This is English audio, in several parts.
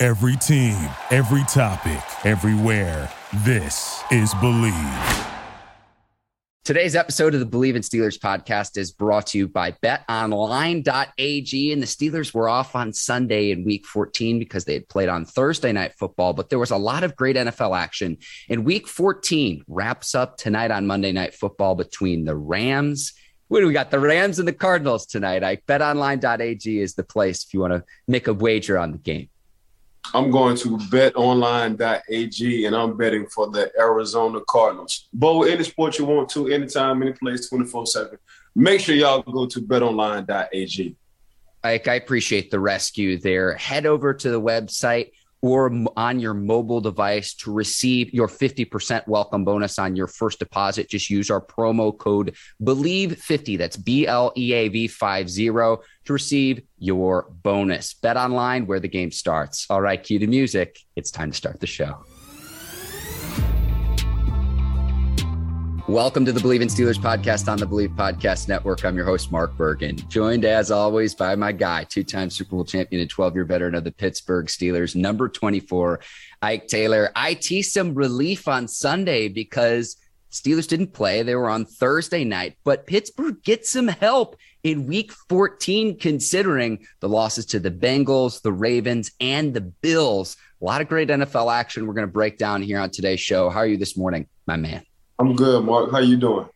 Every team, every topic, everywhere. This is Bleav. Today's episode of the Bleav in Steelers podcast is brought to you by betonline.ag. And the Steelers were off on Sunday in week 14 because they had played on Thursday night football, but there was a lot of great NFL action. And week 14 wraps up tonight on Monday night football between the Rams. What do we got? The Rams and the Cardinals tonight. I betonline.ag is the place if you want to make a wager on the game. I'm going to betonline.ag and I'm betting for the Arizona Cardinals. Bowl any sport you want to, anytime, any place, 24 7. Make sure y'all go to betonline.ag. Ike, I appreciate the rescue there. Head over to the website or on your mobile device to receive your 50% welcome bonus on your first deposit. Just use our promo code BLEAV50. That's B L E A V 50 to receive your bonus. Bet online where the game starts. All right, cue the music. It's time to start the show. Welcome to the Bleav in Steelers podcast on the Bleav Podcast Network. I'm your host, Mark Bergen, joined as always by my guy, two time Super Bowl champion and 12 year veteran of the Pittsburgh Steelers, number 24, Ike Taylor. I teased some relief on Sunday because Steelers didn't play. They were on Thursday night, but Pittsburgh gets some help in week 14, considering the losses to the Bengals, the Ravens, and the Bills. A lot of great NFL action we're going to break down here on today's show. How are you this morning, my man? I'm good, Mark. How you doing?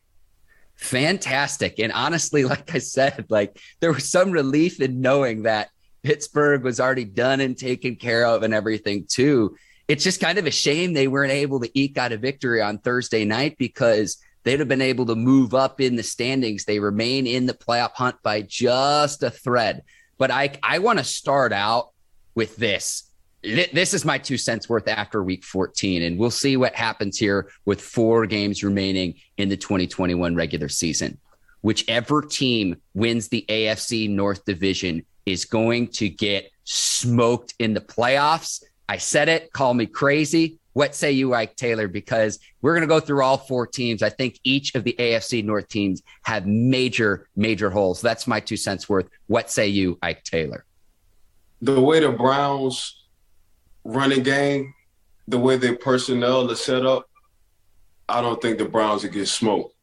Fantastic. And honestly, like I said, like there was some relief in knowing that Pittsburgh was already done and taken care of and everything too. It's just kind of a shame they weren't able to eke out a victory on Thursday night because they'd have been able to move up in the standings. They remain in the playoff hunt by just a thread. But I I want to start out with this this is my two cents worth after week 14 and we'll see what happens here with four games remaining in the 2021 regular season. Whichever team wins the afc north division is going to get smoked in the playoffs. I said it call me crazy. What say you ike taylor? Because we're going to go through all four teams. I think each of the afc north teams have major major holes. That's my two cents worth. What say you ike taylor? The way the browns running game, the way their personnel is set up, I don't think the Browns will get smoked.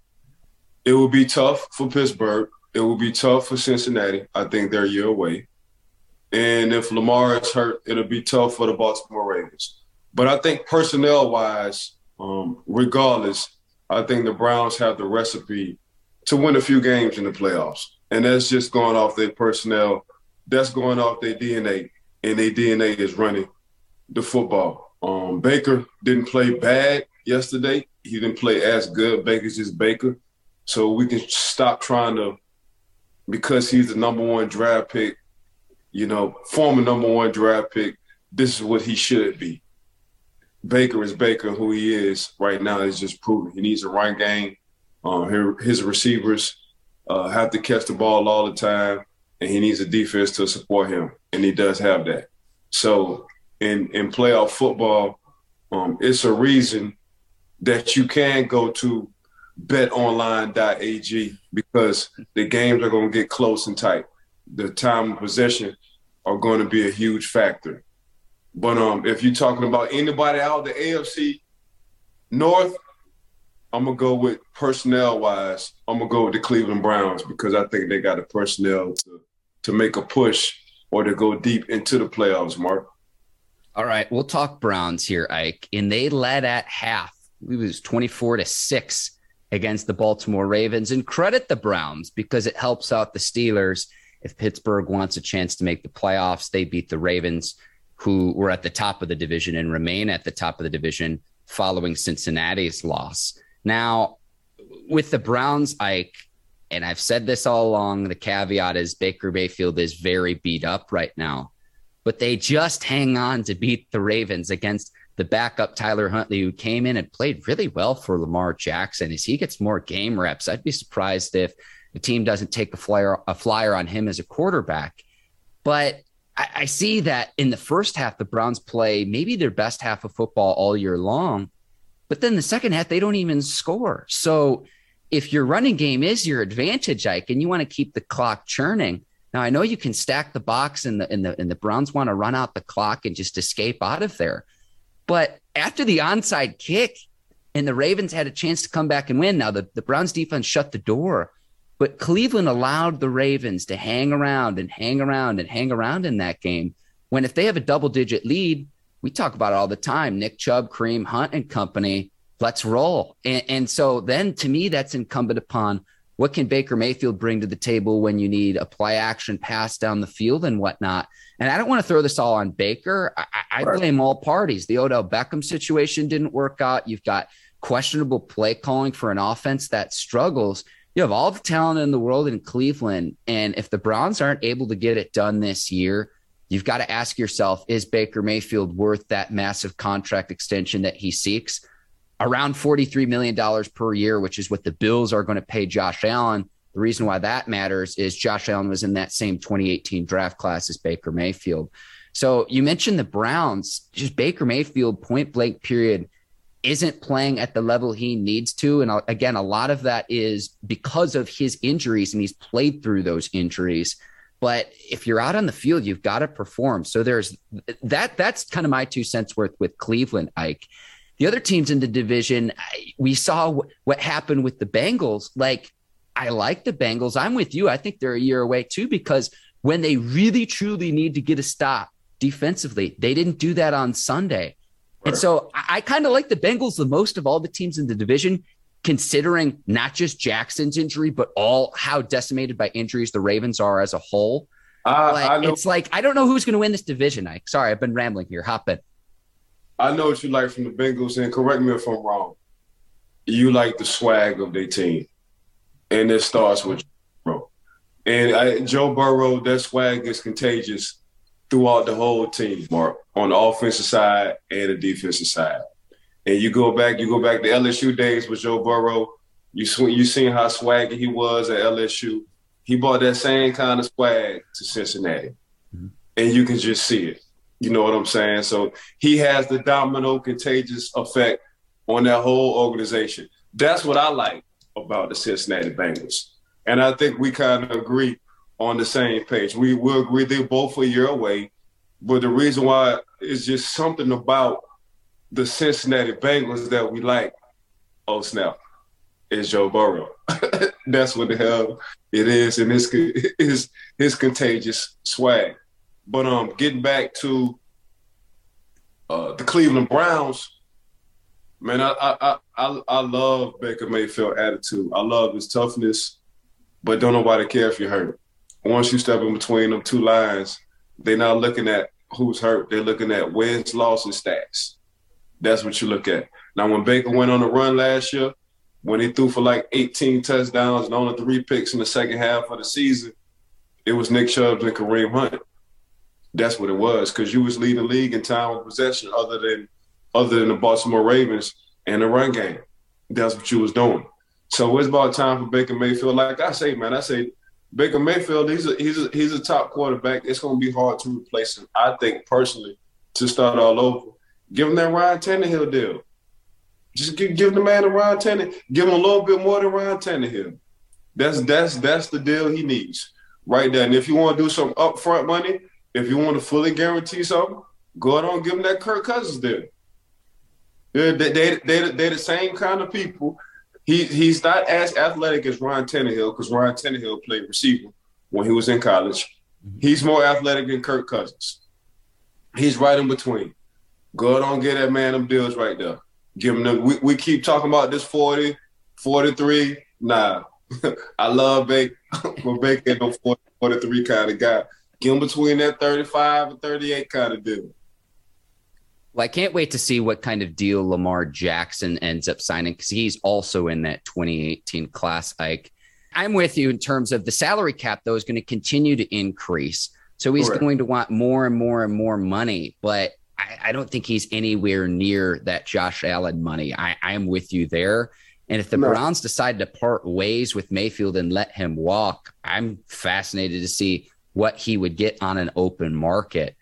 It will be tough for Pittsburgh. It will be tough for Cincinnati. I think they're a year away. And if Lamar is hurt, it'll be tough for the Baltimore Ravens. But I think personnel wise, um, regardless, I think the Browns have the recipe to win a few games in the playoffs. And that's just going off their personnel. That's going off their DNA. And their DNA is running the football. Um, Baker didn't play bad yesterday. He didn't play as good. Baker's just Baker. So we can stop trying to, because he's the number one draft pick, you know, former number one draft pick, this is what he should be. Baker is Baker, who he is right now is just proven. He needs a run game. Uh, his receivers uh, have to catch the ball all the time, and he needs a defense to support him, and he does have that. So in in playoff football, um, it's a reason that you can go to betonline.ag because the games are going to get close and tight. The time of possession are going to be a huge factor. But um, if you're talking about anybody out the AFC North, I'm gonna go with personnel wise. I'm gonna go with the Cleveland Browns because I think they got the personnel to to make a push or to go deep into the playoffs. Mark. All right, we'll talk Browns here, Ike. And they led at half. It was 24 to 6 against the Baltimore Ravens. And credit the Browns because it helps out the Steelers. If Pittsburgh wants a chance to make the playoffs, they beat the Ravens, who were at the top of the division and remain at the top of the division following Cincinnati's loss. Now, with the Browns, Ike, and I've said this all along, the caveat is Baker Mayfield is very beat up right now. But they just hang on to beat the Ravens against the backup Tyler Huntley, who came in and played really well for Lamar Jackson. As he gets more game reps, I'd be surprised if the team doesn't take a flyer a flyer on him as a quarterback. But I, I see that in the first half, the Browns play maybe their best half of football all year long, but then the second half they don't even score. So if your running game is your advantage, Ike, and you want to keep the clock churning. Now I know you can stack the box and the and the and the Browns want to run out the clock and just escape out of there. But after the onside kick and the Ravens had a chance to come back and win, now the, the Browns defense shut the door, but Cleveland allowed the Ravens to hang around and hang around and hang around in that game. When if they have a double digit lead, we talk about it all the time Nick Chubb, Kareem Hunt, and company, let's roll. And, and so then to me, that's incumbent upon what can Baker Mayfield bring to the table when you need a play action pass down the field and whatnot? And I don't want to throw this all on Baker. I, I blame all parties. The Odell Beckham situation didn't work out. You've got questionable play calling for an offense that struggles. You have all the talent in the world in Cleveland. And if the Browns aren't able to get it done this year, you've got to ask yourself is Baker Mayfield worth that massive contract extension that he seeks? Around $43 million per year, which is what the Bills are going to pay Josh Allen. The reason why that matters is Josh Allen was in that same 2018 draft class as Baker Mayfield. So you mentioned the Browns, just Baker Mayfield, point blank period, isn't playing at the level he needs to. And uh, again, a lot of that is because of his injuries, and he's played through those injuries. But if you're out on the field, you've got to perform. So there's that. That's kind of my two cents worth with Cleveland, Ike the other teams in the division, we saw what happened with the Bengals. Like, I like the Bengals. I'm with you. I think they're a year away too, because when they really truly need to get a stop defensively, they didn't do that on Sunday. And so I, I kind of like the Bengals the most of all the teams in the division, considering not just Jackson's injury, but all how decimated by injuries the Ravens are as a whole. Uh, like, it's like I don't know who's going to win this division. Ike, sorry, I've been rambling here. Hop in. I know what you like from the Bengals, and correct me if I'm wrong. You like the swag of their team, and it starts with Joe. Burrow. And I, Joe Burrow, that swag is contagious throughout the whole team, Mark, on the offensive side and the defensive side. And you go back, you go back to LSU days with Joe Burrow. You you seen how swaggy he was at LSU. He brought that same kind of swag to Cincinnati, mm-hmm. and you can just see it. You know what I'm saying? So he has the domino contagious effect on that whole organization. That's what I like about the Cincinnati Bengals. And I think we kind of agree on the same page. We will agree they're both a year away. But the reason why is just something about the Cincinnati Bengals that we like. Oh snap! Is Joe Burrow. That's what the hell it is, and his his his contagious swag. But um, getting back to uh, the Cleveland Browns, man, I, I I I love Baker Mayfield attitude. I love his toughness, but don't nobody care if you're hurt. Once you step in between them two lines, they're not looking at who's hurt. They're looking at wins, losses, stats. That's what you look at. Now, when Baker went on the run last year, when he threw for like 18 touchdowns and only three picks in the second half of the season, it was Nick Chubb and Kareem Hunt that's what it was because you was leading the league in time of possession other than other than the Baltimore Ravens and the run game. That's what you was doing. So it's about time for Baker Mayfield. Like I say, man, I say Baker Mayfield, he's a he's a he's a top quarterback. It's gonna be hard to replace him. I think personally, to start all over. Give him that Ryan Tannehill deal. Just give, give the man a Ryan Tannehill. Give him a little bit more than Ryan Tannehill. That's that's that's the deal he needs right there. And if you want to do some upfront money, if you want to fully guarantee something, go out and give them that Kirk Cousins deal. They, they, they, they, they're the same kind of people. He, he's not as athletic as Ryan Tannehill because Ryan Tannehill played receiver when he was in college. Mm-hmm. He's more athletic than Kirk Cousins. He's right in between. Go and get that man them deals right there. Give him them. We, we keep talking about this 40, 43. Nah, I love Baker, but Baker ain't no 40, 43 kind of guy. Get him between that 35 and 38 kind of deal. Well, I can't wait to see what kind of deal Lamar Jackson ends up signing because he's also in that 2018 class, Ike. I'm with you in terms of the salary cap, though, is going to continue to increase. So he's Correct. going to want more and more and more money. But I, I don't think he's anywhere near that Josh Allen money. I, I'm with you there. And if the No. Browns decide to part ways with Mayfield and let him walk, I'm fascinated to see what he would get on an open market.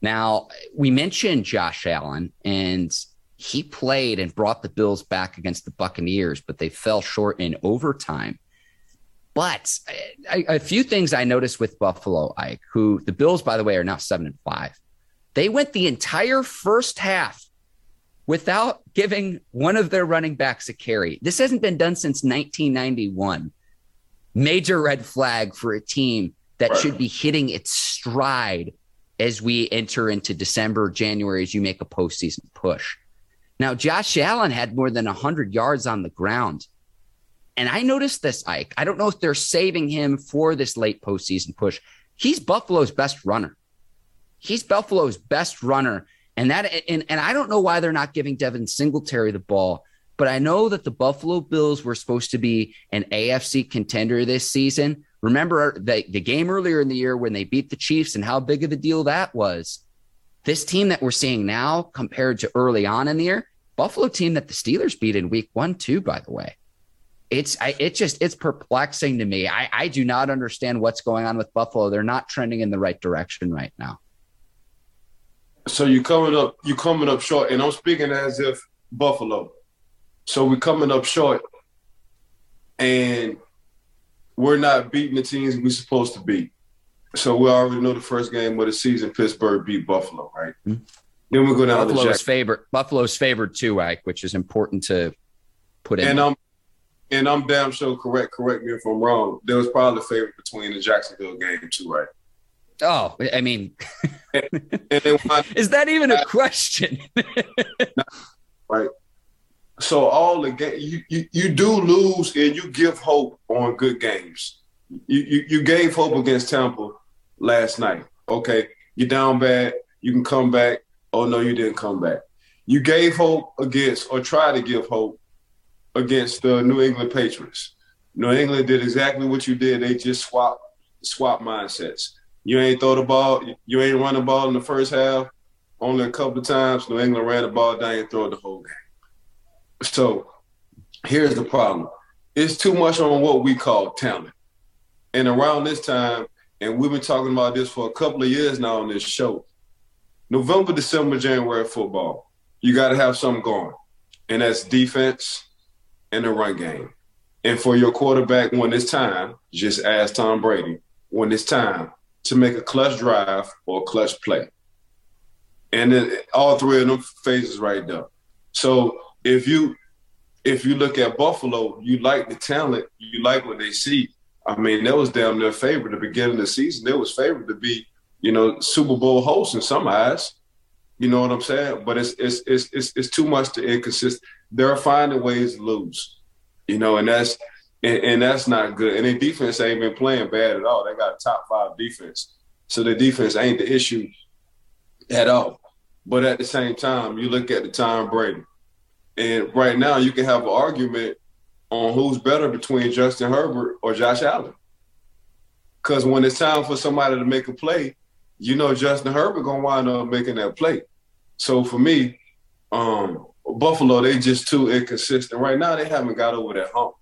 Now, we mentioned Josh Allen, and he played and brought the Bills back against the Buccaneers, but they fell short in overtime. But a, a few things I noticed with Buffalo, Ike, who the Bills, by the way, are now seven and five. They went the entire first half without giving one of their running backs a carry. This hasn't been done since 1991. Major red flag for a team that Right. should be hitting its stride as we enter into December, January, as you make a postseason push. Now, Josh Allen had more than 100 yards on the ground. And I noticed this, Ike. I don't know if they're saving him for this late postseason push. He's Buffalo's best runner. He's Buffalo's best runner. And that and, and I don't know why they're not giving Devin Singletary the ball, but I know that the Buffalo Bills were supposed to be an AFC contender this season. Remember the, the game earlier in the year when they beat the Chiefs and how big of a deal that was. This team that we're seeing now compared to early on in the year, Buffalo team that the Steelers beat in week one, too, by the way. It's I, it just it's perplexing to me. I, I do not understand what's going on with Buffalo. They're not trending in the right direction right now. So you coming up, you coming up short, and I'm speaking as if Buffalo. So we're coming up short, and we're not beating the teams we're supposed to beat. So we already know the first game of the season, Pittsburgh beat Buffalo, right? Hmm. Then we go down to Buffalo's Jack, favorite. Buffalo's favored too, Ike, which is important to put in. and I'm and I'm damn sure correct. Correct me if I'm wrong. There was probably a favorite between the Jacksonville game too, right? oh, I mean, And then I is that even a question? right? So all the game you, you you do lose and you give hope on good games. You, you you gave hope against Tampa last night. Okay, you're down bad. You can come back. Oh no, you didn't come back. You gave hope against or tried to give hope against the New England Patriots. New England did exactly what you did. They just swapped swap mindsets. You ain't throw the ball. You ain't run the ball in the first half. Only a couple of times New England ran the ball down and throw the whole game. So here's the problem. It's too much on what we call talent. And around this time, and we've been talking about this for a couple of years now on this show. November, December, January football. You got to have something going. And that's defense and the run game. And for your quarterback, when it's time, just ask Tom Brady, when it's time to make a clutch drive or a clutch play. And then all three of them phases right there. So if you if you look at Buffalo, you like the talent, you like what they see. I mean, that was damn their favorite at the beginning of the season. They was favored to be, you know, Super Bowl host in some eyes. You know what I'm saying? But it's it's it's it's, it's too much to inconsistent. They're finding ways to lose. You know, and that's and, and that's not good. And their defense ain't been playing bad at all. They got a top five defense. So the defense ain't the issue at all. But at the same time, you look at the Tom Brady. And right now you can have an argument on who's better between Justin Herbert or Josh Allen. Because when it's time for somebody to make a play, you know Justin Herbert gonna wind up making that play. So for me, um, Buffalo, they just too inconsistent. Right now, they haven't got over that hump.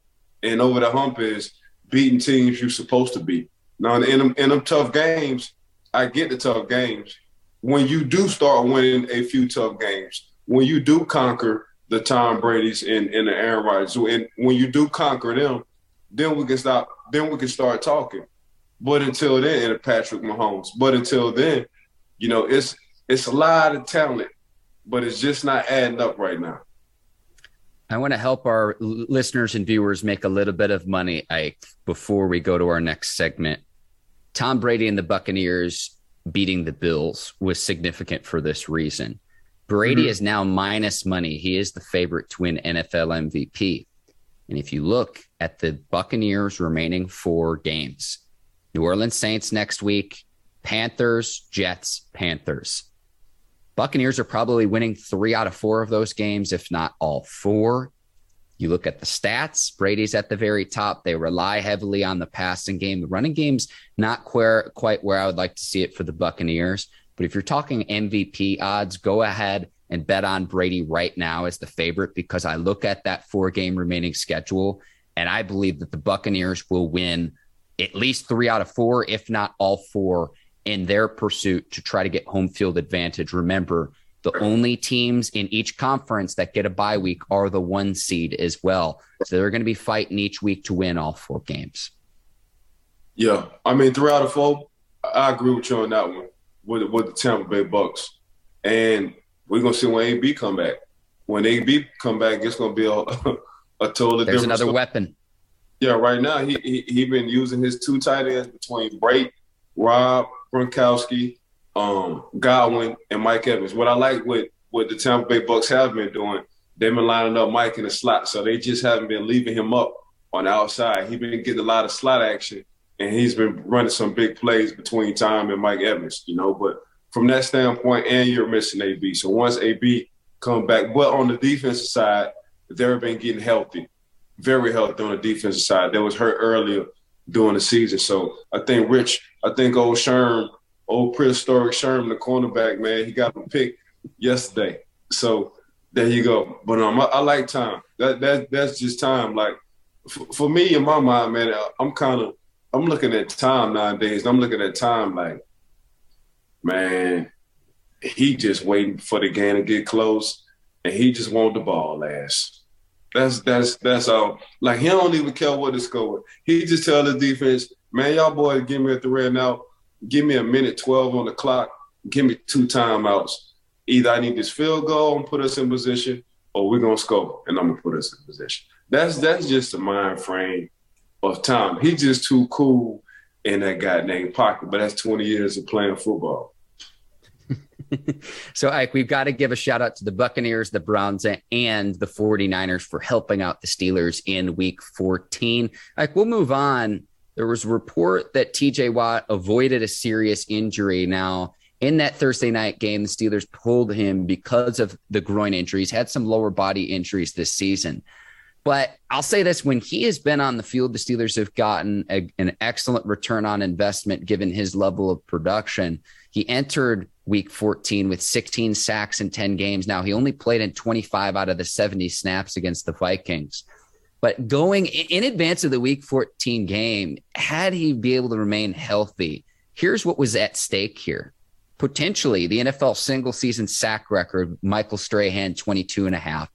And over the hump is beating teams you're supposed to beat. Now in them, in them tough games, I get the tough games. When you do start winning a few tough games, when you do conquer the Tom Brady's and, and the Aaron Rodgers, and when you do conquer them, then we can stop. Then we can start talking. But until then, and Patrick Mahomes. But until then, you know, it's it's a lot of talent, but it's just not adding up right now. I want to help our listeners and viewers make a little bit of money, Ike, before we go to our next segment. Tom Brady and the Buccaneers beating the Bills was significant for this reason. Brady Mhm. is now minus money. He is the favorite to win NFL MVP. And if you look at the Buccaneers' remaining four games, New Orleans Saints next week, Panthers, Jets, Panthers. Buccaneers are probably winning three out of four of those games, if not all four. You look at the stats, Brady's at the very top. They rely heavily on the passing game. The running game's not quite where I would like to see it for the Buccaneers. But if you're talking MVP odds, go ahead and bet on Brady right now as the favorite because I look at that four game remaining schedule and I believe that the Buccaneers will win at least three out of four, if not all four, in their pursuit to try to get home field advantage. Remember, the only teams in each conference that get a bye week are the one seed as well. So they're going to be fighting each week to win all four games. Yeah. I mean, three out of four, I agree with you on that one with, with the Tampa Bay Bucks. And we're going to see when AB come back. When AB come back, it's going to be a, a totally There's different another story. weapon. Yeah, right now he, he he been using his two tight ends between Brate, Rob Gronkowski, um, Godwin, and Mike Evans. What I like with what the Tampa Bay Bucks have been doing, they've been lining up Mike in the slot, so they just haven't been leaving him up on the outside. He's been getting a lot of slot action, and he's been running some big plays between time and Mike Evans. You know, but from that standpoint, and you're missing AB. So once AB come back, but on the defensive side, they've been getting healthy very healthy on the defensive side. That was hurt earlier during the season. So I think Rich, I think old Sherm, old prehistoric Sherm, the cornerback, man, he got him picked yesterday. So there you go. But um, I, I like time. That that that's just time. Like f- for me in my mind, man, I'm kind of I'm looking at time nowadays. I'm looking at Tom like, man, he just waiting for the game to get close, and he just want the ball last. That's that's that's all. Like he don't even care what the score. He just tell the defense, man, y'all boys give me a three and out. Give me a minute twelve on the clock. Give me two timeouts. Either I need this field goal and put us in position, or we're gonna score and I'm gonna put us in position. That's that's just the mind frame of time. He's just too cool in that goddamn pocket. But that's 20 years of playing football. so, Ike, we've got to give a shout out to the Buccaneers, the Browns, and the 49ers for helping out the Steelers in week 14. Ike, we'll move on. There was a report that TJ Watt avoided a serious injury. Now, in that Thursday night game, the Steelers pulled him because of the groin injuries, had some lower body injuries this season. But I'll say this when he has been on the field, the Steelers have gotten a, an excellent return on investment given his level of production. He entered week 14 with 16 sacks in 10 games. Now, he only played in 25 out of the 70 snaps against the Vikings. But going in advance of the week 14 game, had he be able to remain healthy, here's what was at stake here. Potentially the NFL single season sack record, Michael Strahan, 22 and a half.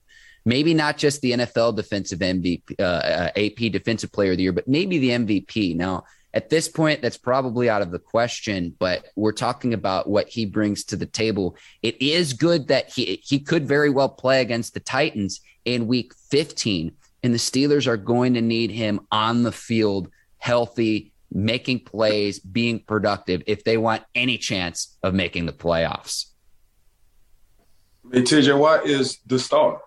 Maybe not just the NFL defensive MVP, uh, uh, AP defensive player of the year, but maybe the MVP. Now, at this point, that's probably out of the question, but we're talking about what he brings to the table. It is good that he, he could very well play against the Titans in week 15, and the Steelers are going to need him on the field, healthy, making plays, being productive if they want any chance of making the playoffs. And TJ Watt is the star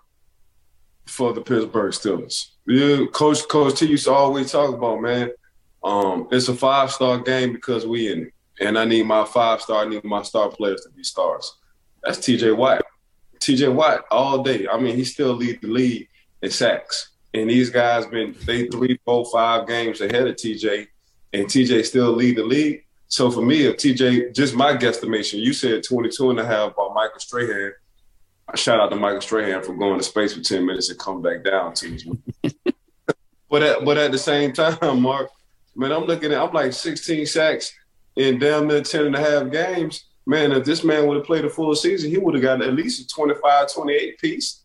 for the Pittsburgh Steelers. Yeah, Coach Coach T used to always talk about, man, um, it's a five star game because we in it. And I need my five star, I need my star players to be stars. That's TJ Watt. TJ Watt all day. I mean, he still lead the lead in sacks. And these guys been they three, four, five games ahead of TJ, and TJ still lead the league. So for me, if TJ, just my guesstimation, you said 22 and a half by Michael Strahan. Shout out to Michael Strahan for going to space for 10 minutes and come back down to us. but at but at the same time, Mark, man, I'm looking at I'm like 16 sacks in damn near 10 and a half games. Man, if this man would have played a full season, he would have got at least a 25, 28 piece.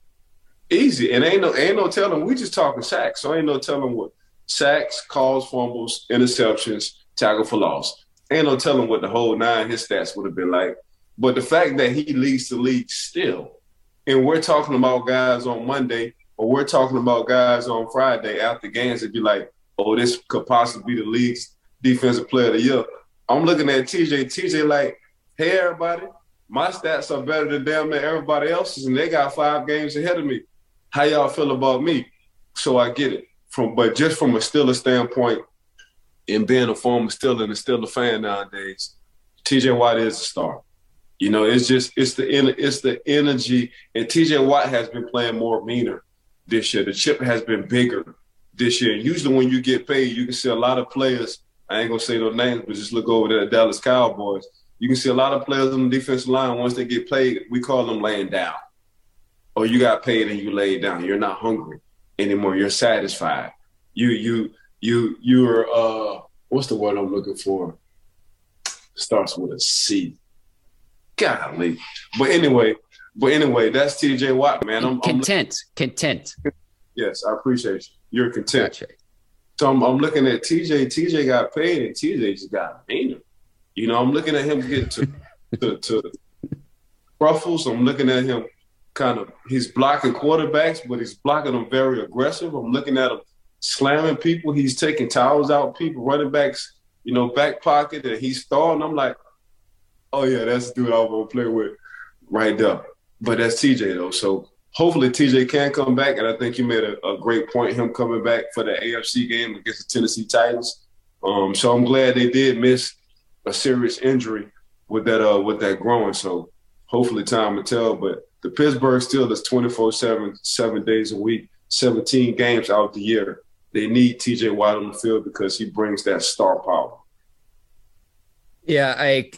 Easy. And ain't no ain't no telling. We just talking sacks. So ain't no telling what sacks, calls, fumbles, interceptions, tackle for loss. Ain't no telling what the whole nine his stats would have been like. But the fact that he leads the league still, and we're talking about guys on Monday, or we're talking about guys on Friday after games that be like, oh, this could possibly be the league's defensive player of the year. I'm looking at TJ. TJ like, hey everybody, my stats are better than damn near everybody else's, and they got five games ahead of me. How y'all feel about me? So I get it. From but just from a Steeler standpoint, and being a former Steeler and a Steeler fan nowadays, TJ Watt is a star. You know, it's just it's the it's the energy, and TJ Watt has been playing more meaner this year. The chip has been bigger this year. And usually when you get paid, you can see a lot of players. I ain't gonna say no names, but just look over there at Dallas Cowboys. You can see a lot of players on the defensive line. Once they get paid, we call them laying down. Or you got paid and you laid down. You're not hungry anymore. You're satisfied. You you you you're uh what's the word I'm looking for? Starts with a C. Golly. But anyway, but anyway, that's TJ Watt, man. I'm content. I'm, content. Yes, I appreciate you. You're content. Gotcha. So I'm, I'm, looking at TJ. TJ got paid, and TJ just got meaner. You know, I'm looking at him getting to to, to ruffles. I'm looking at him kind of. He's blocking quarterbacks, but he's blocking them very aggressive. I'm looking at him slamming people. He's taking towels out people, running backs, you know, back pocket, and he's throwing. I'm like, oh yeah, that's the dude I want to play with right there. But that's TJ though. So hopefully TJ can come back. And I think you made a, a, great point, him coming back for the AFC game against the Tennessee Titans. Um, so I'm glad they did miss a serious injury with that uh, with that growing. So hopefully time will tell. But the Pittsburgh Steelers 24-7, seven days a week, 17 games out the year. They need TJ Watt on the field because he brings that star power. Yeah, I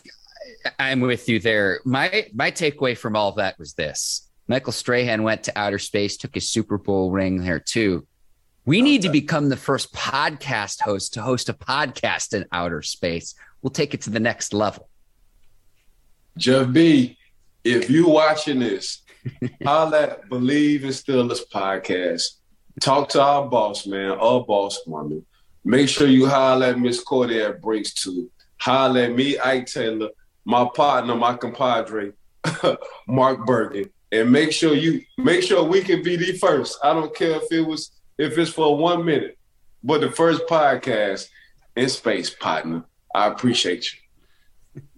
I'm with you there. My my takeaway from all that was this: Michael Strahan went to outer space, took his Super Bowl ring there too. We need to become the first podcast host to host a podcast in outer space. We'll take it to the next level. Jeff B, if you watching this, holla at Bleav in Steelers podcast. Talk to our boss, man, our boss woman. Make sure you holler at Miss Cordy at Breaks too. Holler at me, Ike Taylor my partner, my compadre, Mark Bergen, and make sure you make sure we can be the first. I don't care if it was if it's for one minute, but the first podcast in space, partner. I appreciate you.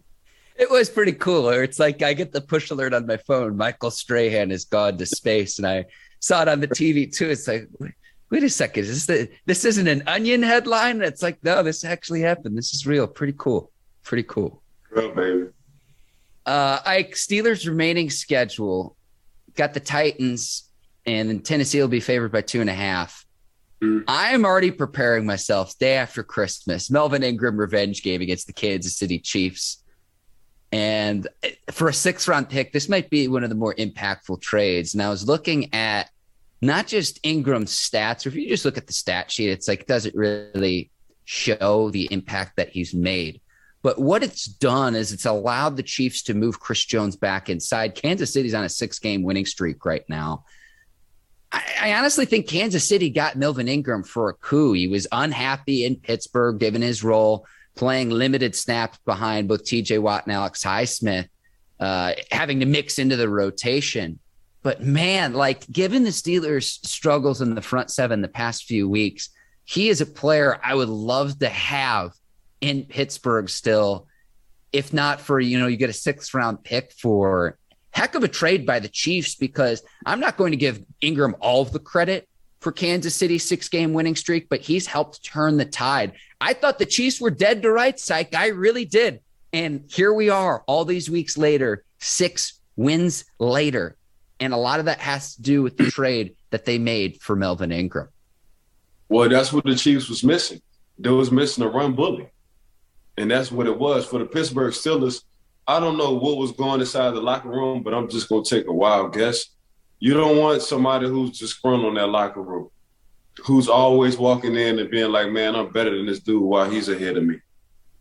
It was pretty cool. It's like I get the push alert on my phone. Michael Strahan has gone to space, and I saw it on the TV too. It's like, wait a second, is this the, this isn't an Onion headline? It's like, no, this actually happened. This is real. Pretty cool. Pretty cool. Real baby. Uh, Ike Steelers remaining schedule got the Titans, and then Tennessee will be favored by two and a half. Mm. I am already preparing myself day after Christmas. Melvin Ingram revenge game against the Kansas City Chiefs. And for a six round pick, this might be one of the more impactful trades. And I was looking at not just Ingram's stats, or if you just look at the stat sheet, it's like, does it really show the impact that he's made? But what it's done is it's allowed the Chiefs to move Chris Jones back inside. Kansas City's on a six game winning streak right now. I, I, honestly think Kansas City got Melvin Ingram for a coup. He was unhappy in Pittsburgh, given his role, playing limited snaps behind both TJ Watt and Alex Highsmith, uh, having to mix into the rotation. But man, like given the Steelers' struggles in the front seven the past few weeks, he is a player I would love to have in Pittsburgh still, if not for, you know, you get a sixth round pick for heck of a trade by the Chiefs because I'm not going to give Ingram all of the credit for Kansas City's six game winning streak, but he's helped turn the tide. I thought the Chiefs were dead to rights, psych. I really did. And here we are all these weeks later, six wins later. And a lot of that has to do with the trade that they made for Melvin Ingram. Well, that's what the Chiefs was missing. They was missing a run bully. And that's what it was for the Pittsburgh Steelers. I don't know what was going inside the locker room, but I'm just gonna take a wild guess. You don't want somebody who's just sprung on that locker room, who's always walking in and being like, "Man, I'm better than this dude while he's ahead of me."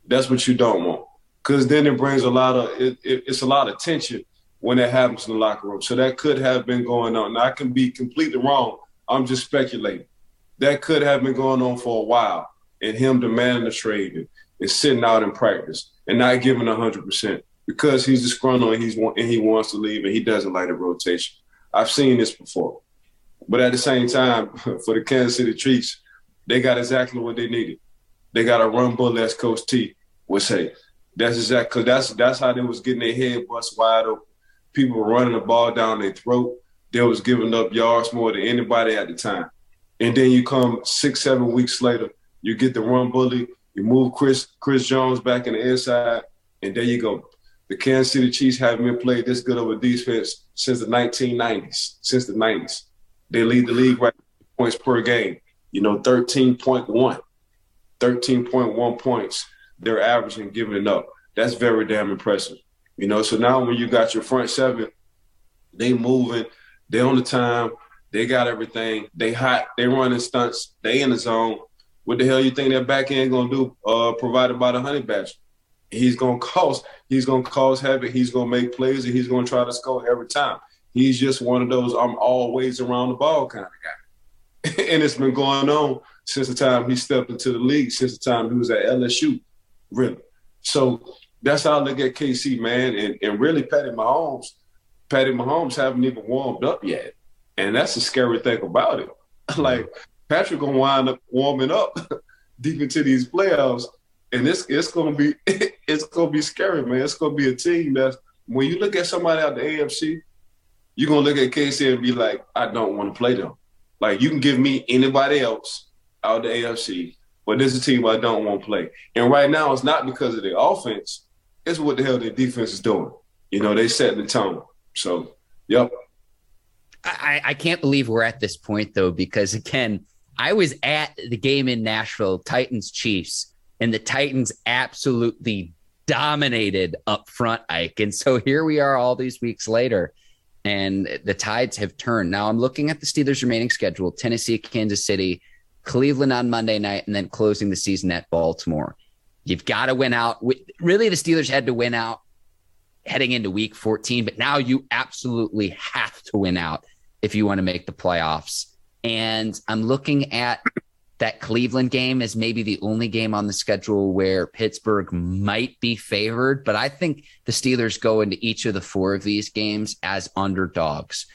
That's what you don't want, because then it brings a lot of it, it, it's a lot of tension when that happens in the locker room. So that could have been going on. Now I can be completely wrong. I'm just speculating. That could have been going on for a while, and him demanding the trade is sitting out in practice and not giving 100% because he's disgruntled and, he's, and he wants to leave and he doesn't like the rotation. I've seen this before. But at the same time, for the Kansas City Chiefs, they got exactly what they needed. They got a run bullet, as Coach T would say. That's exactly that's that's how they was getting their head bust wide open. People were running the ball down their throat. They was giving up yards more than anybody at the time. And then you come six, seven weeks later, you get the run bully, you move Chris Chris Jones back in the inside, and there you go. The Kansas City Chiefs haven't been played this good of a defense since the 1990s, since the 90s. They lead the league right points per game. You know, 13.1. 13.1 points they're averaging giving up. That's very damn impressive. You know, so now when you got your front seven, they moving, they on the time, they got everything, they hot, they running stunts, they in the zone. What the hell you think that back end gonna do? Uh, provided by the honey badger. He's gonna cause, he's gonna cause havoc, he's gonna make plays, and he's gonna try to score every time. He's just one of those I'm always around the ball kind of guy. and it's been going on since the time he stepped into the league, since the time he was at LSU, really. So that's how I look at KC, man. And, and really, Patty Mahomes, Patty Mahomes haven't even warmed up yet. And that's the scary thing about it. like, Patrick gonna wind up warming up deep into these playoffs. And it's it's gonna be it's gonna be scary, man. It's gonna be a team that's when you look at somebody out the AFC, you're gonna look at KC and be like, I don't want to play them. Like you can give me anybody else out the AFC, but this is a team I don't want to play. And right now, it's not because of the offense; it's what the hell their defense is doing. You know, they set the tone. So, yep. I, I can't believe we're at this point though, because again, I was at the game in Nashville, Titans Chiefs, and the Titans absolutely dominated up front, Ike. And so here we are all these weeks later and the tides have turned. Now I'm looking at the Steelers' remaining schedule: Tennessee, Kansas City, Cleveland on Monday night, and then closing the season at Baltimore. You've got to win out. Really, the Steelers had to win out heading into Week 14, but now you absolutely have to win out if you want to make the playoffs. And I'm looking at that Cleveland game as maybe the only game on the schedule where Pittsburgh might be favored, but I think the Steelers go into each of the four of these games as underdogs.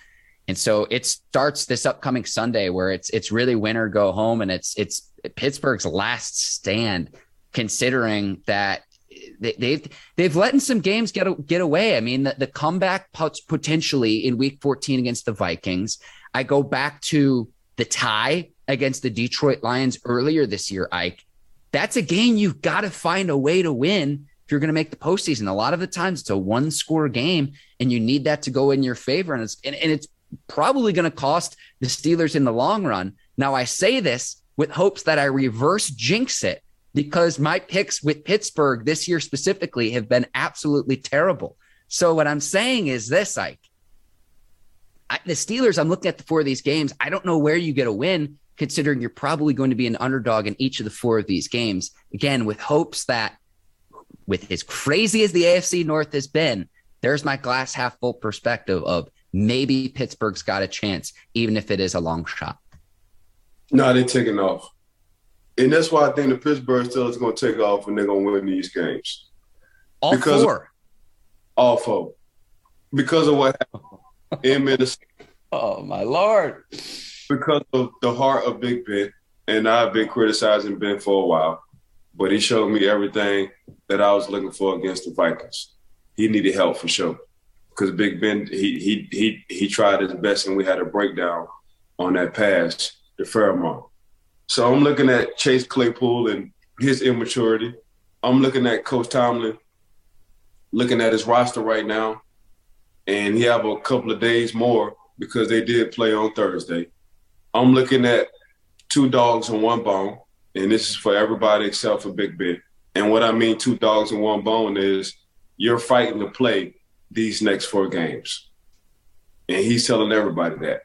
And so it starts this upcoming Sunday where it's it's really win or go home and it's it's Pittsburgh's last stand considering that they, they've they've let in some games get get away. I mean, the, the comeback potentially in Week 14 against the Vikings. I go back to the tie against the Detroit Lions earlier this year, Ike. That's a game you've got to find a way to win if you're going to make the postseason. A lot of the times it's a one score game and you need that to go in your favor. And it's, and, and it's probably going to cost the Steelers in the long run. Now, I say this with hopes that I reverse jinx it because my picks with Pittsburgh this year specifically have been absolutely terrible. So, what I'm saying is this, Ike. I, the Steelers, I'm looking at the four of these games. I don't know where you get a win considering you're probably going to be an underdog in each of the four of these games. Again, with hopes that, with as crazy as the AFC North has been, there's my glass half full perspective of maybe Pittsburgh's got a chance, even if it is a long shot. No, they're taking off. And that's why I think the Pittsburgh Steelers is going to take off and they're going to win these games. All because four. all four. Because of what happened in Minnesota. Oh, my Lord because of the heart of Big Ben, and I've been criticizing Ben for a while, but he showed me everything that I was looking for against the Vikings. He needed help for sure, because Big Ben he he he he tried his best, and we had a breakdown on that pass to Freiermuth. So I'm looking at Chase Claypool and his immaturity. I'm looking at Coach Tomlin, looking at his roster right now, and he have a couple of days more because they did play on Thursday. I'm looking at two dogs and one bone, and this is for everybody except for Big Ben. And what I mean, two dogs and one bone is you're fighting to play these next four games. And he's telling everybody that.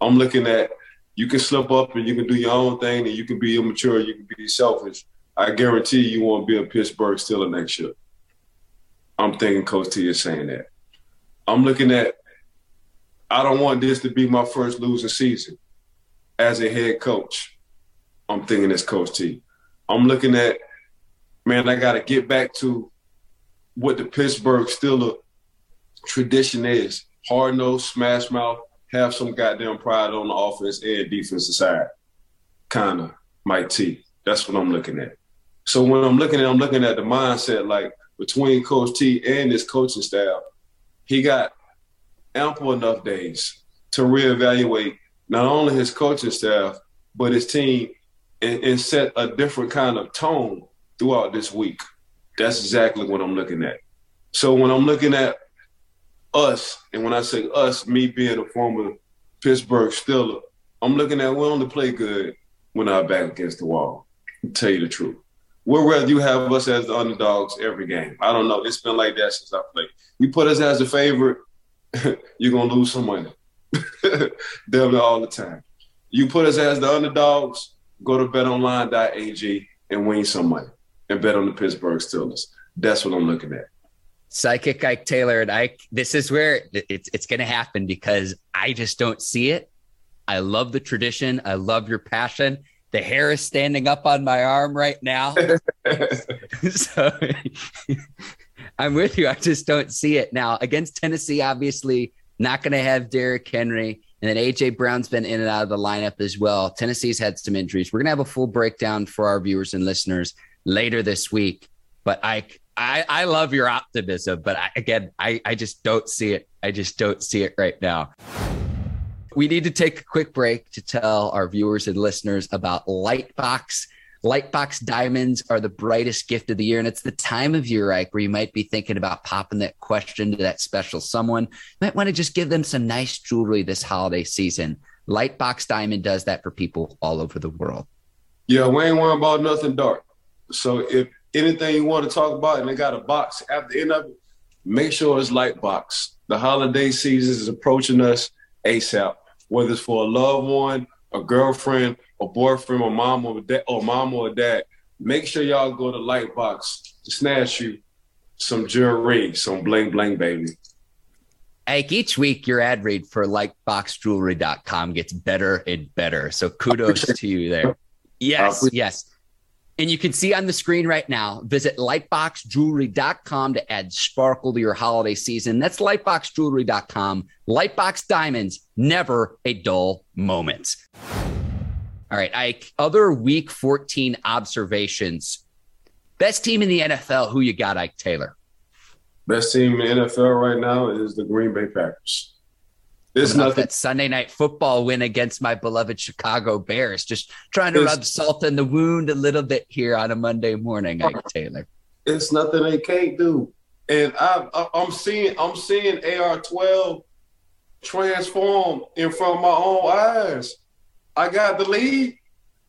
I'm looking at you can slip up and you can do your own thing and you can be immature, you can be selfish. I guarantee you won't be a Pittsburgh Steeler next year. I'm thinking Coach T is saying that. I'm looking at I don't want this to be my first losing season as a head coach, I'm thinking as Coach T. I'm looking at, man, I got to get back to what the Pittsburgh Steelers tradition is: hard nose, smash mouth, have some goddamn pride on the offense and defensive side. Kind of Mike T. That's what I'm looking at. So when I'm looking at, I'm looking at the mindset like between Coach T and his coaching staff. He got ample enough days to reevaluate not only his coaching staff, but his team and, and set a different kind of tone throughout this week. That's exactly what I'm looking at. So when I'm looking at us, and when I say us, me being a former Pittsburgh Steeler, I'm looking at we only play good when our back against the wall. Tell you the truth. We'd you have us as the underdogs every game. I don't know. It's been like that since I played. You put us as a favorite, you're gonna lose some money. Damn all the time. You put us as the underdogs, go to betonline.ag and win some money and bet on the Pittsburgh Steelers. That's what I'm looking at. Psychic Ike Taylor and Ike, this is where it's it's to happen because I just don't see it. I love the tradition. I love your passion. The hair is standing up on my arm right now. so I'm with you. I just don't see it now against Tennessee. Obviously, not going to have Derrick Henry. And then AJ Brown's been in and out of the lineup as well. Tennessee's had some injuries. We're gonna have a full breakdown for our viewers and listeners later this week. But I I, I love your optimism, but I, again, I, I just don't see it. I just don't see it right now. We need to take a quick break to tell our viewers and listeners about Lightbox. Lightbox diamonds are the brightest gift of the year. And it's the time of year, right, where you might be thinking about popping that question to that special someone. You might want to just give them some nice jewelry this holiday season. Lightbox Diamond does that for people all over the world. Yeah, we ain't worrying about nothing dark. So if anything you want to talk about and they got a box at the end of it, make sure it's Lightbox. The holiday season is approaching us ASAP, whether it's for a loved one, a girlfriend, a boyfriend, or mom or dad, or mom or dad. Make sure y'all go to Lightbox to snatch you some jewelry, some bling bling, baby. Like each week, your ad read for lightboxjewelry.com gets better and better. So kudos to you there. Yes, yes. And you can see on the screen right now, visit lightboxjewelry.com to add sparkle to your holiday season. That's lightboxjewelry.com. Lightbox Diamonds, never a dull moment. All right, Ike, other week 14 observations. Best team in the NFL, who you got, Ike Taylor? Best team in the NFL right now is the Green Bay Packers. It's not that Sunday night football win against my beloved Chicago Bears. Just trying to rub salt in the wound a little bit here on a Monday morning, Ike Taylor. It's nothing they can't do, and I, am seeing I'm seeing AR12 transform in front of my own eyes. I got the lead.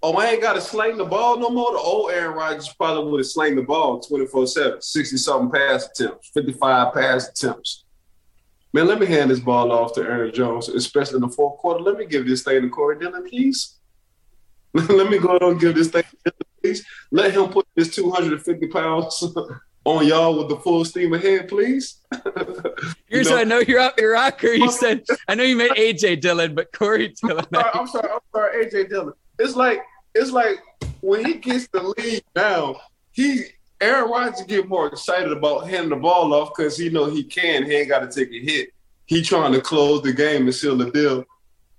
Oh, I ain't got to sling the ball no more. The old Aaron Rodgers probably would have slang the ball 24 7, 60 something pass attempts, 55 pass attempps man, let me hand this ball off to Aaron Jones, especially in the fourth quarter. Let me give this thing to Corey Dillon, please. let me go and give this thing, to Dillon, please. Let him put his 250 pounds on y'all with the full steam ahead, please. Here's know? I know you're out your rocker. You said I know you meant AJ Dillon, but Corey Dillon. I'm sorry, I'm sorry, I'm sorry, AJ Dillon. It's like it's like when he gets the lead now, he Aaron Rodgers get more excited about handing the ball off because he know he can. He ain't got to take a hit. He trying to close the game and seal the deal.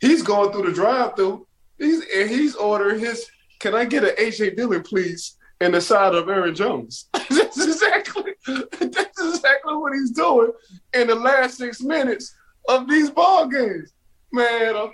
He's going through the drive-through. He's and he's ordering his. Can I get an AJ Dillon, please? In the side of Aaron Jones. that's exactly that's exactly what he's doing in the last six minutes of these ball games. Man, I'm,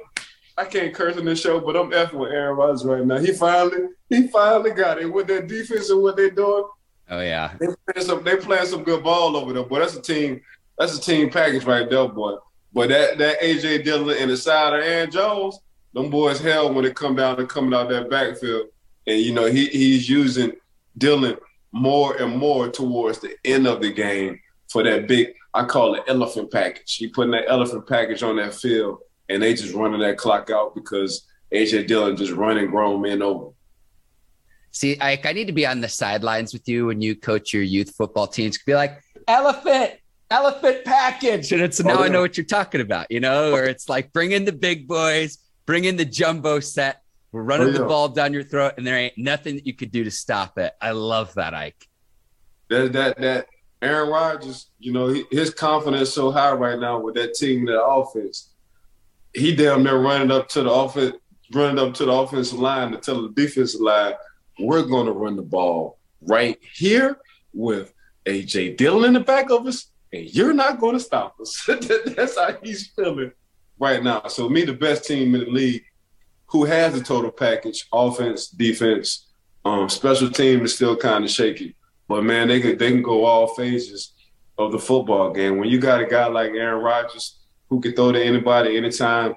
I can not curse in this show, but I'm effing with Aaron Rodgers right now. He finally, he finally got it with their defense and what they're doing. Oh yeah, they playing some they playing some good ball over there, boy. That's a team. That's a team package right there, boy. But that that AJ Dillon and the side of Aaron Jones, them boys hell when it come down to coming out that backfield. And you know he he's using Dillon more and more towards the end of the game for that big I call it elephant package. He putting that elephant package on that field, and they just running that clock out because AJ Dillon just running grown men over. See, I, I need to be on the sidelines with you when you coach your youth football teams. Be like, elephant, elephant package. And it's oh, now oh, yeah. I know what you're talking about, you know, oh, or it's like bring in the big boys, bring in the jumbo set. We're running oh, yeah. the ball down your throat, and there ain't nothing that you could do to stop it. I love that, Ike. That that that Aaron Rodgers, you know, his confidence so high right now with that team, that offense. He damn near running up to the offense, running up to the offensive line to tell the defensive line, we're going to run the ball right here with AJ Dillon in the back of us, and you're not going to stop us. That's how he's feeling right now. So, me, the best team in the league who has a total package offense, defense, um, special team is still kind of shaky. But, man, they can, they can go all phases of the football game. When you got a guy like Aaron Rodgers who can throw to anybody, anytime,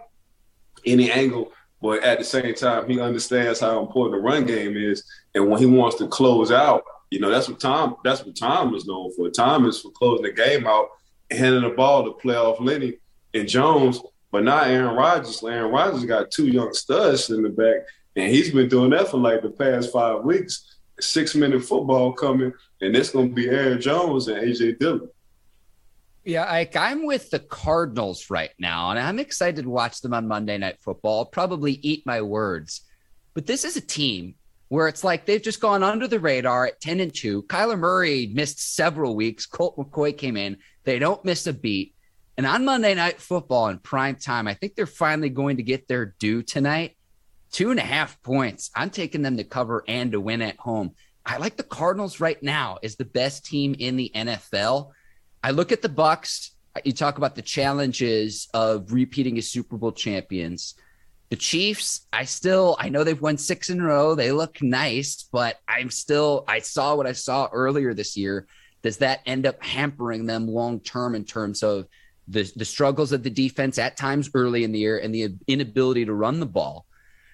any angle, but at the same time, he understands how important the run game is. And when he wants to close out, you know, that's what Tom that's what Tom is known for. Tom is for closing the game out, handing the ball to playoff Lenny and Jones, but not Aaron Rodgers. Aaron Rodgers got two young studs in the back, and he's been doing that for like the past five weeks. Six minute football coming, and it's gonna be Aaron Jones and AJ Dillon. Yeah, like I'm with the Cardinals right now, and I'm excited to watch them on Monday Night Football. I'll probably eat my words, but this is a team where it's like they've just gone under the radar at 10 and 2. Kyler Murray missed several weeks. Colt McCoy came in. They don't miss a beat. And on Monday Night Football in prime time, I think they're finally going to get their due tonight. Two and a half points. I'm taking them to cover and to win at home. I like the Cardinals right now as the best team in the NFL. I look at the Bucks. You talk about the challenges of repeating as Super Bowl champions. The Chiefs, I still I know they've won six in a row. They look nice, but I'm still I saw what I saw earlier this year. Does that end up hampering them long term in terms of the the struggles of the defense at times early in the year and the inability to run the ball?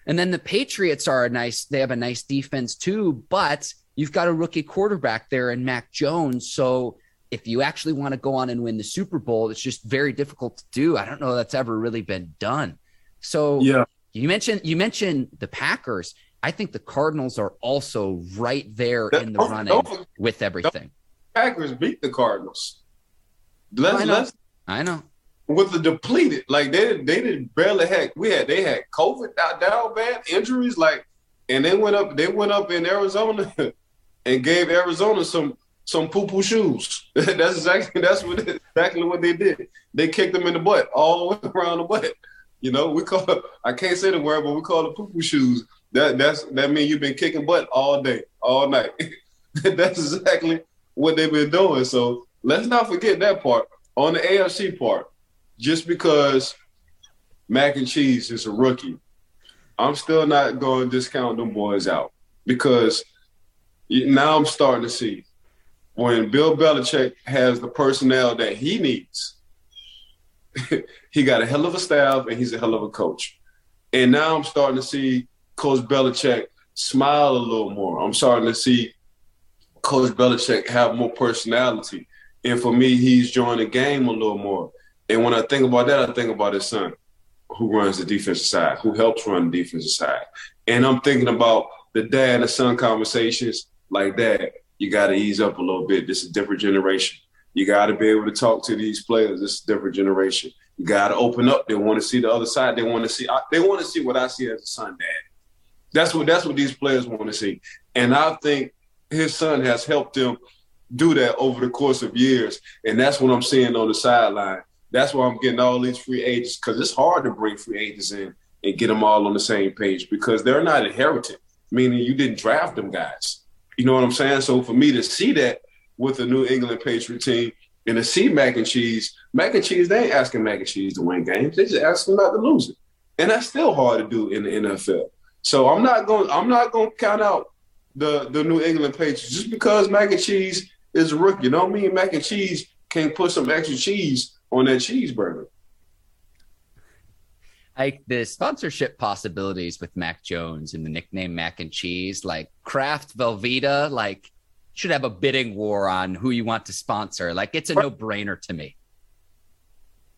And then the Patriots are a nice, they have a nice defense too, but you've got a rookie quarterback there in Mac Jones. So if you actually want to go on and win the Super Bowl, it's just very difficult to do. I don't know that's ever really been done. So yeah, you mentioned you mentioned the Packers. I think the Cardinals are also right there in the running don't, with everything. Packers beat the Cardinals. Let's, I know. Let's, I know. With the depleted, like they they didn't barely had we had they had COVID down bad injuries like, and they went up they went up in Arizona and gave Arizona some some poo poo shoes. that's exactly that's what exactly what they did. They kicked them in the butt all the way around the butt. You know, we call I can't say the word, but we call it poo poo shoes. That that's that means you've been kicking butt all day, all night. that's exactly what they've been doing. So let's not forget that part. On the AFC part, just because Mac and Cheese is a rookie, I'm still not going to discount them boys out because now I'm starting to see when Bill Belichick has the personnel that he needs, he got a hell of a staff and he's a hell of a coach. And now I'm starting to see Coach Belichick smile a little more. I'm starting to see Coach Belichick have more personality. And for me, he's joined the game a little more. And when I think about that, I think about his son, who runs the defensive side, who helps run the defensive side. And I'm thinking about the dad and son conversations like that you got to ease up a little bit. This is a different generation. You got to be able to talk to these players. This is a different generation. You got to open up. They want to see the other side. They want to see. They want to see what I see as a son, dad. That's what. That's what these players want to see. And I think his son has helped them do that over the course of years. And that's what I'm seeing on the sideline. That's why I'm getting all these free agents because it's hard to bring free agents in and get them all on the same page because they're not inherited, meaning you didn't draft them guys. You know what I'm saying? So for me to see that with the New England Patriot team and to see mac and cheese, mac and cheese, they ain't asking mac and cheese to win games. They just asking not to lose it. And that's still hard to do in the NFL. So I'm not going I'm not gonna count out the the New England Patriots just because mac and cheese is a rookie. You know what I mean? Mac and cheese can't put some extra cheese on that cheeseburger like the sponsorship possibilities with Mac Jones and the nickname Mac and Cheese, like Kraft Velveeta, like should have a bidding war on who you want to sponsor. Like it's a no brainer to me.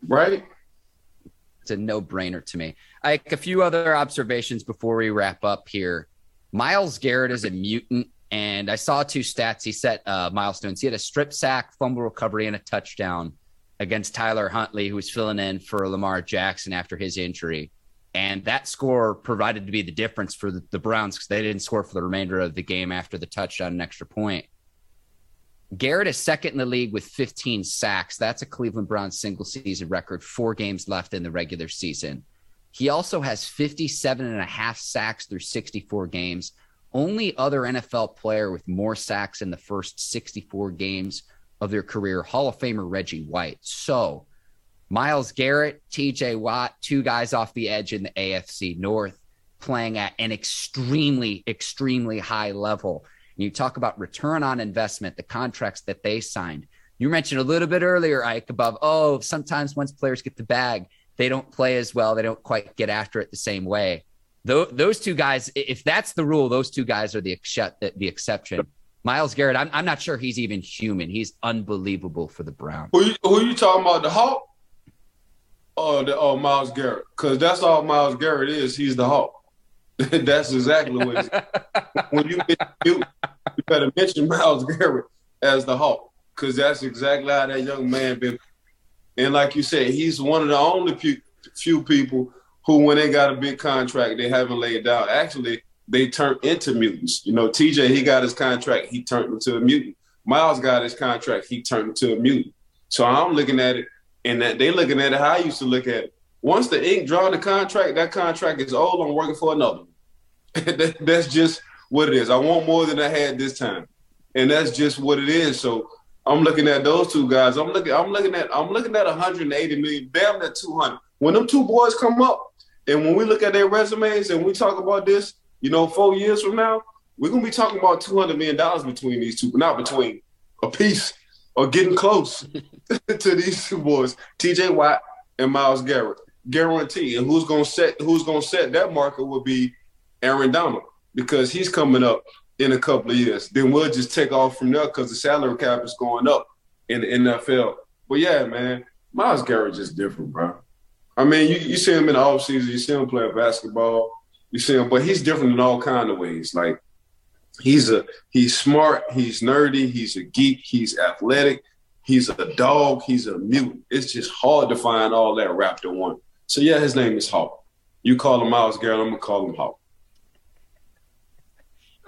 Right. It's a no brainer to me. Like a few other observations before we wrap up here. Myles Garrett is a mutant, and I saw two stats. He set uh, milestones. He had a strip sack, fumble recovery, and a touchdown against Tyler Huntley, who was filling in for Lamar Jackson after his injury. And that score provided to be the difference for the, the Browns because they didn't score for the remainder of the game after the touchdown and extra point. Garrett is second in the league with 15 sacks. That's a Cleveland Browns single season record, four games left in the regular season. He also has 57 and a half sacks through 64 games. Only other NFL player with more sacks in the first 64 games of their career, Hall of Famer Reggie White. So, Myles Garrett, TJ Watt, two guys off the edge in the AFC North, playing at an extremely, extremely high level. And you talk about return on investment, the contracts that they signed. You mentioned a little bit earlier, Ike, above, oh, sometimes once players get the bag, they don't play as well. They don't quite get after it the same way. those two guys, if that's the rule, those two guys are the the exception. Myles Garrett, I'm, I'm not sure he's even human. He's unbelievable for the Browns. Who you, who you talking about? The Hawk? Oh, the oh Myles Garrett, because that's all Myles Garrett is. He's the Hawk. that's exactly what. He's, when you, you you better mention Myles Garrett as the Hawk, because that's exactly how that young man been. And like you said, he's one of the only few, few people who, when they got a big contract, they haven't laid down. Actually, they turned into mutants. You know, TJ, he got his contract, he turned into a mutant. Myles got his contract, he turned into a mutant. So I'm looking at it and that they looking at it how I used to look at it. Once the ink drawn the contract, that contract is old. I'm working for another. that, that's just what it is. I want more than I had this time, and that's just what it is. So I'm looking at those two guys. I'm looking. I'm looking at. I'm looking at 180 million. Damn that 200. When them two boys come up, and when we look at their resumes and we talk about this, you know, four years from now, we're gonna be talking about 200 million dollars between these two. Not between a piece or getting close to these two boys, TJ Watt and Myles Garrett. Guarantee. And who's gonna set who's gonna set that market will be Aaron Donald because he's coming up in a couple of years. Then we'll just take off from there because the salary cap is going up in the NFL. But yeah, man, Myles Garrett is different, bro. I mean, you, you see him in the offseason, you see him play basketball, you see him, but he's different in all kind of ways. Like he's a he's smart, he's nerdy, he's a geek, he's athletic, he's a dog, he's a mutant. It's just hard to find all that wrapped in one. So yeah, his name is Hawk. You call him Myles Garrett, I'm gonna call him Hawk.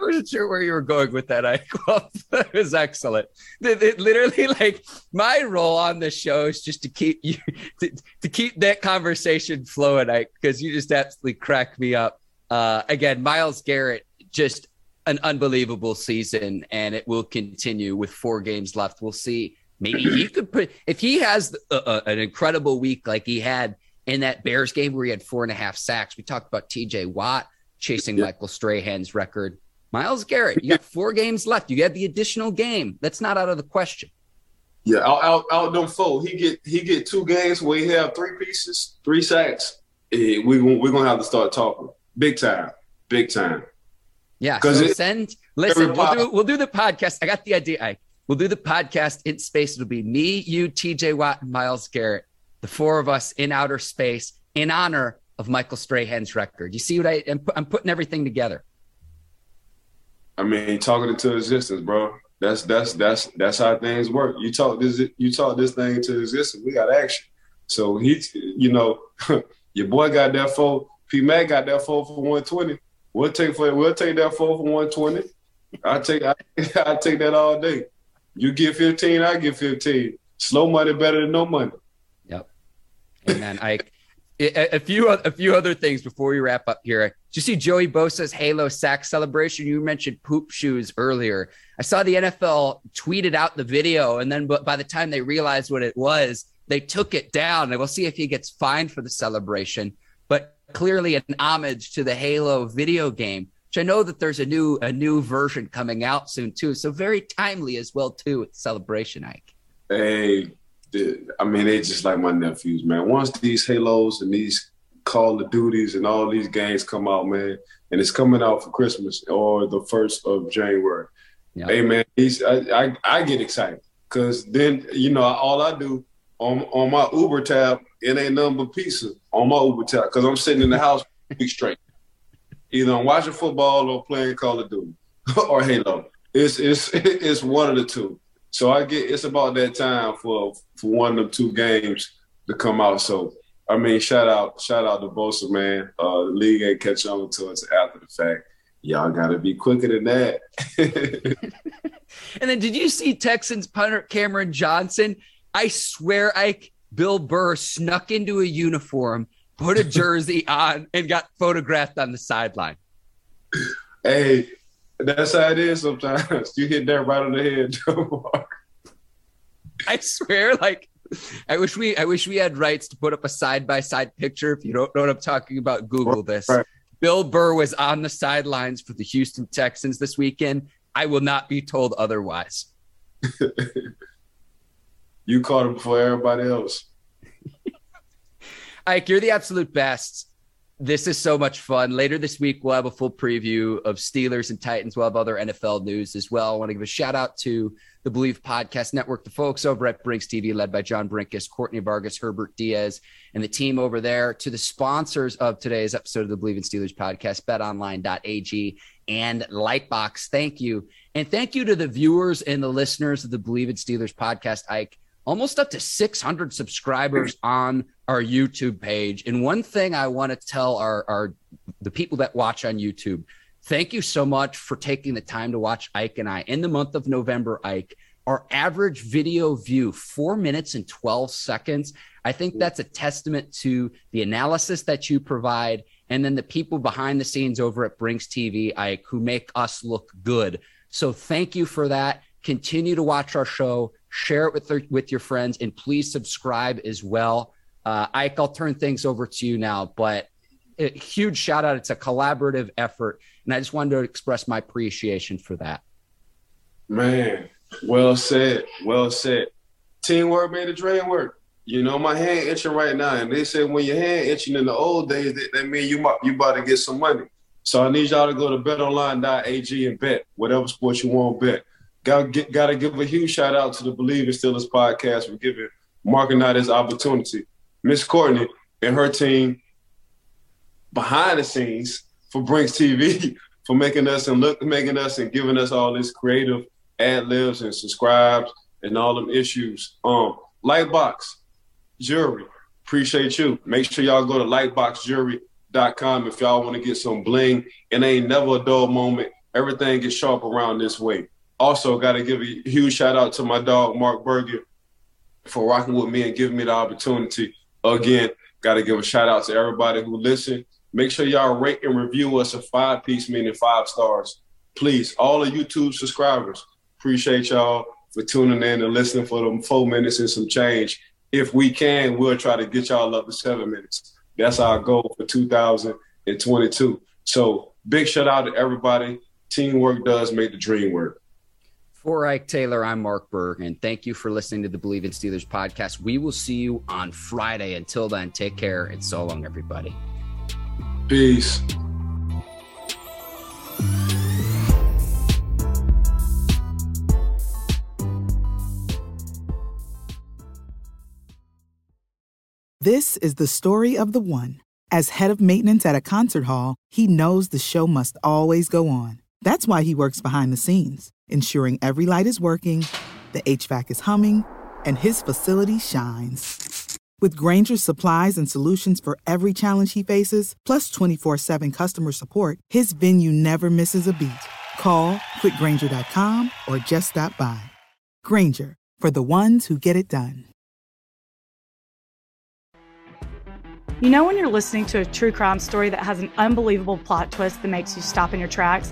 I wasn't sure where you were going with that, I Well, that was excellent. It, it, literally, like my role on the show is just to keep you to, to keep that conversation flowing, I because you just absolutely crack me up. Uh, again, Myles Garrett just an unbelievable season, and it will continue with four games left. We'll see. Maybe he could put if he has a, a, an incredible week like he had in that Bears game where he had four and a half sacks. We talked about T.J. Watt chasing yeah. Michael Strahan's record. Myles Garrett, you got four games left. You get the additional game. That's not out of the question. Yeah, out out, out them four. He get he get two games where he have three pieces, three sacks. Eh, we we're gonna have to start talking big time, big time. Yeah. So it, send. Listen, we'll do we'll do the podcast. I got the idea. I we'll do the podcast in space. It'll be me, you, T.J. Watt, and Myles Garrett, the four of us in outer space in honor of Michael Strahan's record. You see what I? I'm, I'm putting everything together. I mean, talking into existence, bro. That's that's that's that's how things work. You talk this you talk this thing to existence. We got action. So he, you know, your boy got that four. P Mac got that four for one twenty. We'll take for we'll take that four for one twenty. I take I, I take that all day. You get fifteen, I get fifteen. Slow money better than no money. Yep. Amen. I a, a, few a few other things before we wrap up here. Did you see Joey Bosa's Halo sack celebration? You mentioned poop shoes earlier. I saw the NFL tweeted out the video, and then by the time they realized what it was, they took it down. And we'll see if he gets fined for the celebration. Clearly, an homage to the Halo video game, which I know that there's a new a new version coming out soon too. So very timely as well too celebration, Ike. Hey, I mean, they just like my nephews, man. Once these Halos and these Call of Duties and all these games come out, man, and it's coming out for Christmas or the first of January. Yep. Hey, man, I, I, I get excited because then you know all I do on on my Uber tab, it ain't nothing but pizza on my Uber tab because I'm sitting in the house week straight. Either I'm watching football or playing Call of Duty or Halo. It's it's it's one of the two. So I get it's about that time for for one of them two games to come out. So I mean, shout out shout out to Bosa, man. Uh, the league ain't catch on to us after the fact. Y'all got to be quicker than that. and then, did you see Texans punter Cameron Johnston? I swear, Ike Bill Burr snuck into a uniform, put a jersey on, and got photographed on the sideline. Hey, that's how it is sometimes. You hit that right on the head, I swear, like I wish we I wish we had rights to put up a side by side picture. If you don't know what I'm talking about, Google this. Right. Bill Burr was on the sidelines for the Houston Texans this weekend. I will not be told otherwise. You caught him before everybody else. Ike, you're the absolute best. This is so much fun. Later this week, we'll have a full preview of Steelers and Titans. We'll have other NFL news as well. I want to give a shout out to the Bleav Podcast Network, the folks over at Brinks TV, led by John Brinkus, Courtney Vargas, Herbert Diaz, and the team over there, to the sponsors of today's episode of the Bleav in Steelers podcast, betonline.ag and Lightbox. Thank you. And thank you to the viewers and the listeners of the Bleav in Steelers podcast. Ike, almost up to 600 subscribers on our YouTube page. And one thing I want to tell our, our the people that watch on YouTube, thank you so much for taking the time to watch Ike and I in the month of November, Ike. Our average video view, four minutes and 12 seconds. I think that's a testament to the analysis that you provide and then the people behind the scenes over at Brinks TV, Ike, who make us look good. So thank you for that. Continue to watch our show, share it with, with your friends, and please subscribe as well. Uh, Ike, I'll turn things over to you now, but a huge shout out. It's a collaborative effort. And I just wanted to express my appreciation for that. Man, well said. Well said. Teamwork made the dream work. You know, my hand itching right now. And they said when your hand itching in the old days, that, that mean you, you about to get some money. So I need y'all to go to betonline.ag and bet whatever sports you want to bet. Got to give a huge shout out to the Bleav in Steelers podcast for giving Mark and I this opportunity. Miss Courtney and her team behind the scenes for Brinks TV for making us and look making us and giving us all this creative ad libs and subscribes and all them issues. Um, Lightbox Jewelry, appreciate you. Make sure y'all go to lightboxjewelry.com if y'all want to get some bling. It ain't never a dull moment. Everything gets sharp around this way. Also, got to give a huge shout out to my dog Mark Berger for rocking with me and giving me the opportunity. Again, got to give a shout out to everybody who listened. Make sure y'all rate and review us a five piece, meaning five stars. Please, all the YouTube subscribers, appreciate y'all for tuning in and listening for them four minutes and some change. If we can, we'll try to get y'all up to seven minutes. That's our goal for 2022. So big shout out to everybody. Teamwork does make the dream work. For Ike Taylor, I'm Mark Berg, and Thank you for listening to the Bleav in Steelers podcast. We will see you on Friday. Until then, take care and so long, everybody. Peace. This is the story of the one. As head of maintenance at a concert hall, he knows the show must always go on. That's why he works behind the scenes, ensuring every light is working, the HVAC is humming, and his facility shines. With Grainger's supplies and solutions for every challenge he faces, plus 24 7 customer support, his venue never misses a beat. Call clickgrainger.com or just stop by. Grainger, for the ones who get it done. You know, when you're listening to a true crime story that has an unbelievable plot twist that makes you stop in your tracks?